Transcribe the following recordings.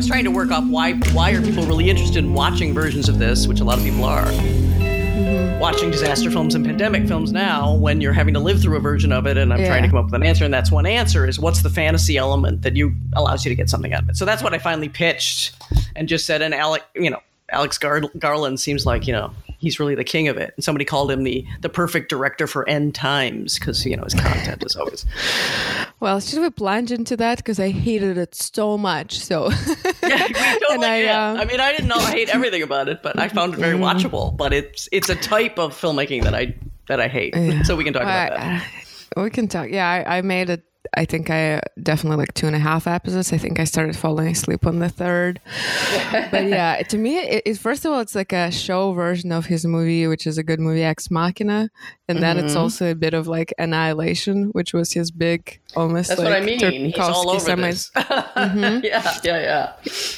I was trying to work off why why are people really interested in watching versions of this, which a lot of people are. Mm-hmm. Watching disaster films and pandemic films now, when you're having to live through a version of it, and I'm trying to come up with an answer, and that's one answer is what's the fantasy element that you allows you to get something out of it. So that's what I finally pitched, and just said, and Alec, you know, Alex Gar- Garland seems like you know he's really the king of it, and somebody called him the the perfect director for end times because you know his content is always Well, should we plunge into that? Because I hated it so much. So, Yeah, we totally And I, did. uh, I mean, I didn't know hate everything about it, but I found it very Mm-hmm. watchable. But it's it's a type of filmmaking that I that I hate. So we can talk about that. I- we can talk. Yeah, I, I made it. I think I definitely like two and a half episodes. I think I started falling asleep on the third. but yeah, to me, it, it, first of all, it's like a show version of his movie, which is a good movie, Ex Machina, and then it's Mm-hmm. also a bit of like Annihilation, which was his big, almost That's like what I mean. He's all over this. yeah, yeah, yeah.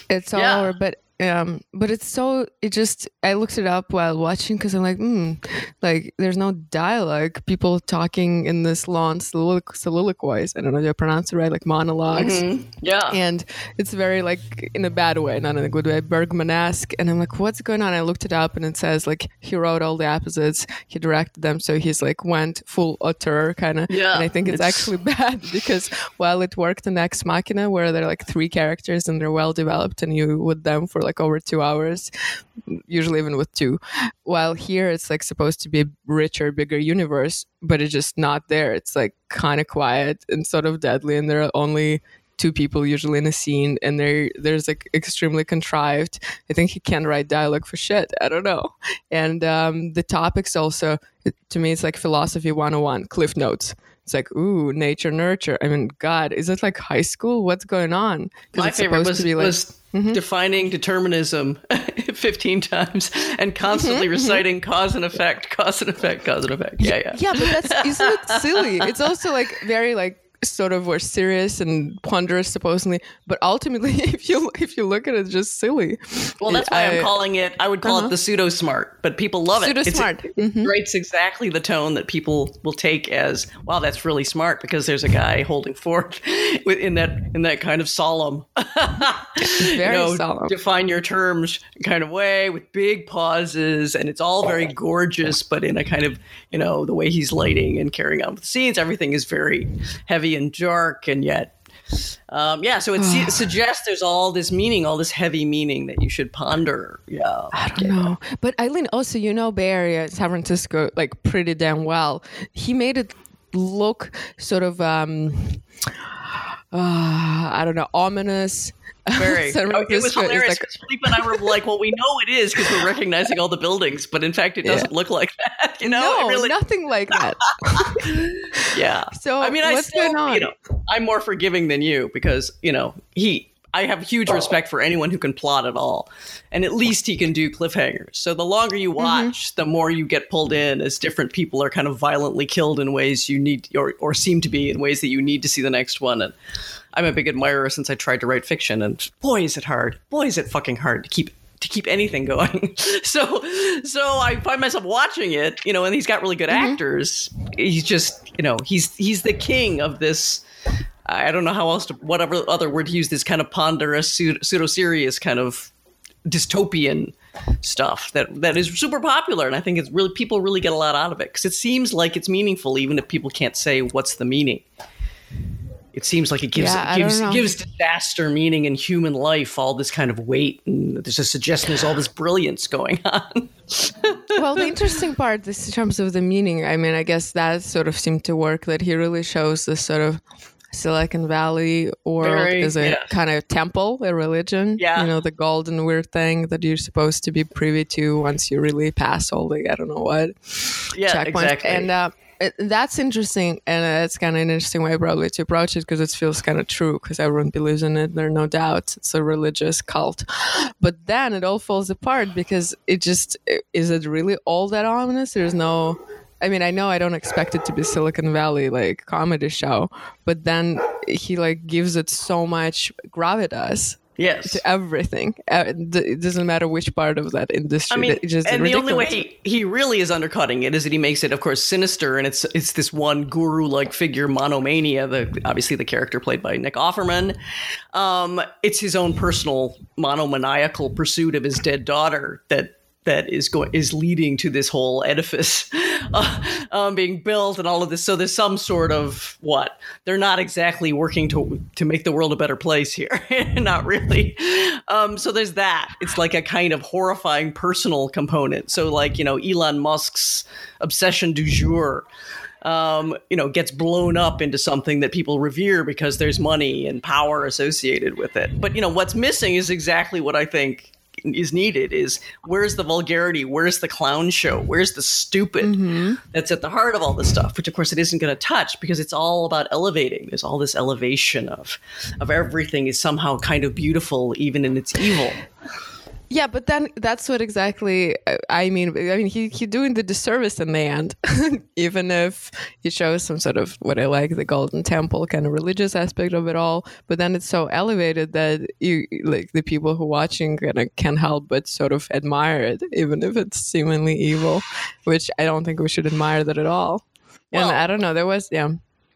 It's all Yeah. over, but um, but it's so it just I looked it up while watching because I'm like, hmm, like there's no dialogue, people talking in this long solilo- soliloquies. I don't know if I pronounce it right, like monologues. Mhm. Yeah. And it's very like in a bad way, not in a good way, Bergman-esque. And I'm like, what's going on? I looked it up, and it says like he wrote all the episodes, he directed them, so he's like went full auteur kind of. Yeah, And I think it's, it's- actually bad because while it worked in Ex Machina, where there are like three characters and they're well developed, and you with them for like over two hours, usually even with two. While here, it's like supposed to be a richer, bigger universe, but it's just not there. It's like kind of quiet and sort of deadly, and there are only two people usually in a scene and there there's like extremely contrived i think he can't write dialogue for shit i don't know and um the topics also to me it's like philosophy 101 cliff notes it's like ooh nature nurture i mean god is it like high school what's going on My favorite supposed was, to be like Mm-hmm. defining determinism 15 times and constantly reciting cause and effect, cause and effect, cause and effect. Yeah, yeah. yeah but that's isn't it silly it's also like very like sort of were serious and ponderous supposedly but ultimately if you if you look at it it's just silly Well, that's why I- Uh-huh. I'm calling it. I would call it the pseudo smart, but people love it. It's- Pseudo-smart. Mm-hmm. It writes exactly the tone that people will take as, "Wow, that's really smart," because there's a guy holding forth in that in that kind of solemn, Very solemn. define your terms kind of way with big pauses, and it's all very gorgeous, but in a kind of you know the way he's lighting and carrying on with the scenes, everything is very heavy and dark, and yet um, yeah, so it suggests there's all this meaning, all this heavy meaning that you should ponder. Yeah. I don't know. But Eileen, also, you know, Bay Area, San Francisco, like pretty damn well. He made it look sort of, um, uh, I don't know, ominous. Very. San it was hilarious. like- Felipe and I were like, well, we know it is because we're recognizing all the buildings, but in fact, it doesn't look like that. You know, no, really, nothing like that. yeah. So I mean, I still, you know, I'm more forgiving than you because, you know, he, I have huge respect for anyone who can plot at all. And at least he can do cliffhangers. So the longer you Mm-hmm. watch, the more you get pulled in as different people are kind of violently killed in ways you need, or, or seem to be in ways that you need to see the next one. And I'm a big admirer since I tried to write fiction. And boy, is it hard. Boy, is it fucking hard to keep to keep anything going. so so I find myself watching it, you know, and he's got really good actors. He's just, you know, he's he's the king of this I don't know how else to whatever other word to use this kind of ponderous pseudo serious kind of dystopian stuff that that is super popular and I think it's really people really get a lot out of it cuz it seems like it's meaningful even if people can't say what's the meaning. It seems like it gives Yeah, it gives gives disaster meaning in human life all this kind of weight and there's a suggestion there's all this brilliance going on. well, the interesting part is in terms of the meaning. I mean, I guess that sort of seemed to work. That he really shows this sort of Silicon Valley world Very, as a yeah. kind of temple, a religion. Yeah. you know, the golden weird thing that you're supposed to be privy to once you really pass all the I don't know what yeah, checkpoints. exactly. And uh, it, that's interesting, and uh, it's kind of an interesting way probably to approach it because it feels kind of true because everyone believes in it. There are no doubts. It's a religious cult, but then it all falls apart because it just is it really all that ominous? There's no. I mean, I know I don't expect it to be Silicon Valley like comedy show, but then he like gives it so much gravitas Yes. to everything. Uh, it doesn't matter which part of that industry. I mean, It just and the only way he, he really is undercutting it is that he makes it, of course, sinister, and it's it's this one guru-like figure, Monomania, the obviously the character played by Nick Offerman. Um, it's his own personal monomaniacal pursuit of his dead daughter that that is going is leading to this whole edifice uh, um, being built and all of this. So there's some sort of what they're not exactly working to to make the world a better place here, not really. Um, so there's that. It's like a kind of horrifying personal component. So like you know Elon Musk's obsession du jour. Um, you know, gets blown up into something that people revere because there's money and power associated with it. But you know, what's missing is exactly what I think is needed is where's the vulgarity? Where's the clown show? Where's the stupid mm-hmm. that's at the heart of all this stuff? Which of course it isn't going to touch because it's all about elevating. There's all this elevation of of everything is somehow kind of beautiful even in its evil Yeah, but then that's what exactly uh, I mean. I mean, he he doing the disservice in the end, even if he shows some sort of what I like the Golden Temple kind of religious aspect of it all. But then it's so elevated that you like the people who are watching kind of can't help but sort of admire it, even if it's seemingly evil. Which I don't think we should admire that at all. Well- and I don't know. There was yeah.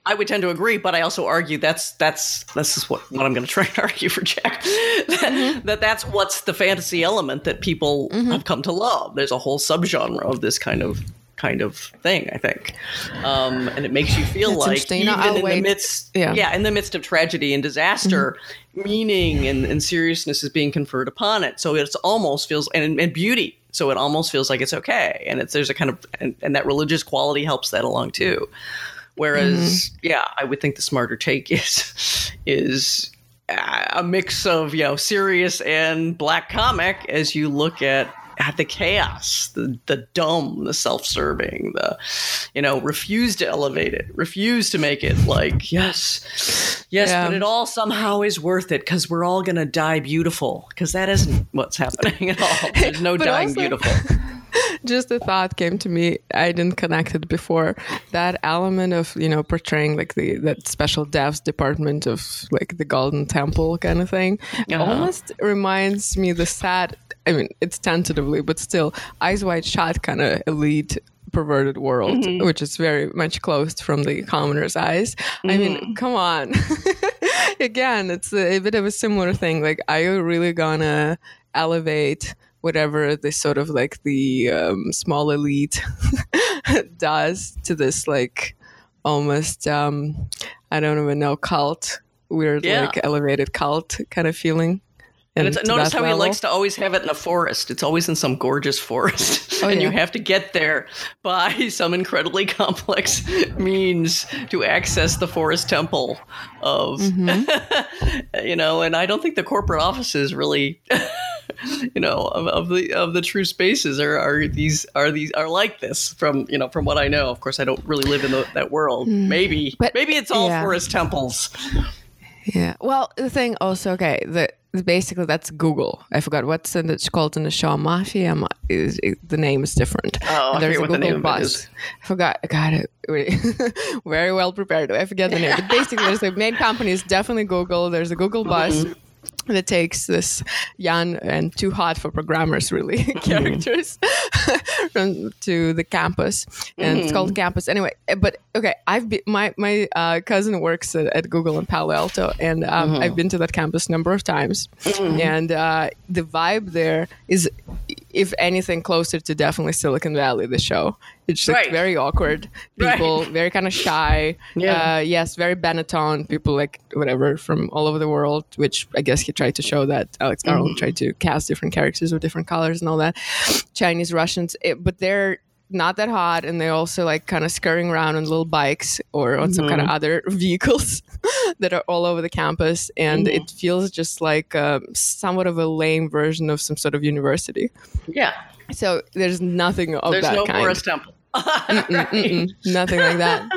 I would tend to agree, but I also argue that's that's this is what, what I'm going to try and argue for Jack that, that that's what's the fantasy element that people have come to love. There's a whole subgenre of this kind of kind of thing, I think, um, and it makes you feel That's like even No, in the midst, Yeah. yeah, in the midst of tragedy and disaster, meaning and, and seriousness is being conferred upon it. So it's almost feels and, and beauty. So it almost feels like it's okay, and it's there's a kind of and, and that religious quality helps that along too. Whereas, yeah, I would think the smarter take is is a mix of you know serious and black comic as you look at at the chaos, the the dumb, the self-serving, the you know refuse to elevate it, refuse to make it like yes, yes, Yeah. but it all somehow is worth it because we're all gonna die beautiful because that isn't what's happening at all. There's no dying also- beautiful. Just a thought came to me. I didn't connect it before. That element of you know portraying like the that special devs department of like the golden temple kind of thing Uh-huh. almost reminds me the sad i mean it's tentatively but still eyes wide shut kind of elite perverted world which is very much closed from the commoner's eyes. I mean come on. Again it's a, a bit of a similar thing. Like are you really gonna elevate whatever this sort of like the um, small elite does to this like almost um i don't even know cult weird Yeah. like elevated cult kind of feeling And it's, notice how he likes to always have it in a forest. It's always in some gorgeous forest. Oh, and you have to get there by some incredibly complex means to access the forest temple of, Mm-hmm. you know, and I don't think the corporate offices really. You know, of, of the of the true spaces are, are these are these are like this from you know from what I know. Of course, I don't really live in the, that world. Hmm. Maybe But- maybe it's all yeah. forest temples. Yeah. Well, the thing also, okay, the basically that's Google. I forgot what's in it's called in the show. Mafia Ma- is it, the name is different. Oh, And there's a Google name of it bus. I forgot. I got it. Very well prepared. I forget the name. But basically, there's the main company is definitely Google. There's a Google bus. Mm-hmm. That takes this young and too hot for programmers, really, characters from, to the campus, and it's called campus. Anyway, eh, but okay, I've been my my uh, cousin works at, at Google in Palo Alto, and um, I've been to that campus a number of times, and uh, the vibe there is, if anything, closer to definitely Silicon Valley. The show, it's just Right. very awkward. Right. People very kind of shy. Yeah. Uh, yes, very Benetton. People like whatever from all over the world, which I guess he tried to show that Alex Garland tried to cast different characters with different colors and all that. Chinese, Russians, it, but they're not that hot and they're also like kind of scurrying around on little bikes or on some kind of other vehicles that are all over the campus and it feels just like um, somewhat of a lame version of some sort of university. Yeah, so there's nothing of there's that no kind. Forest temple. Mm-mm, mm-mm, nothing like that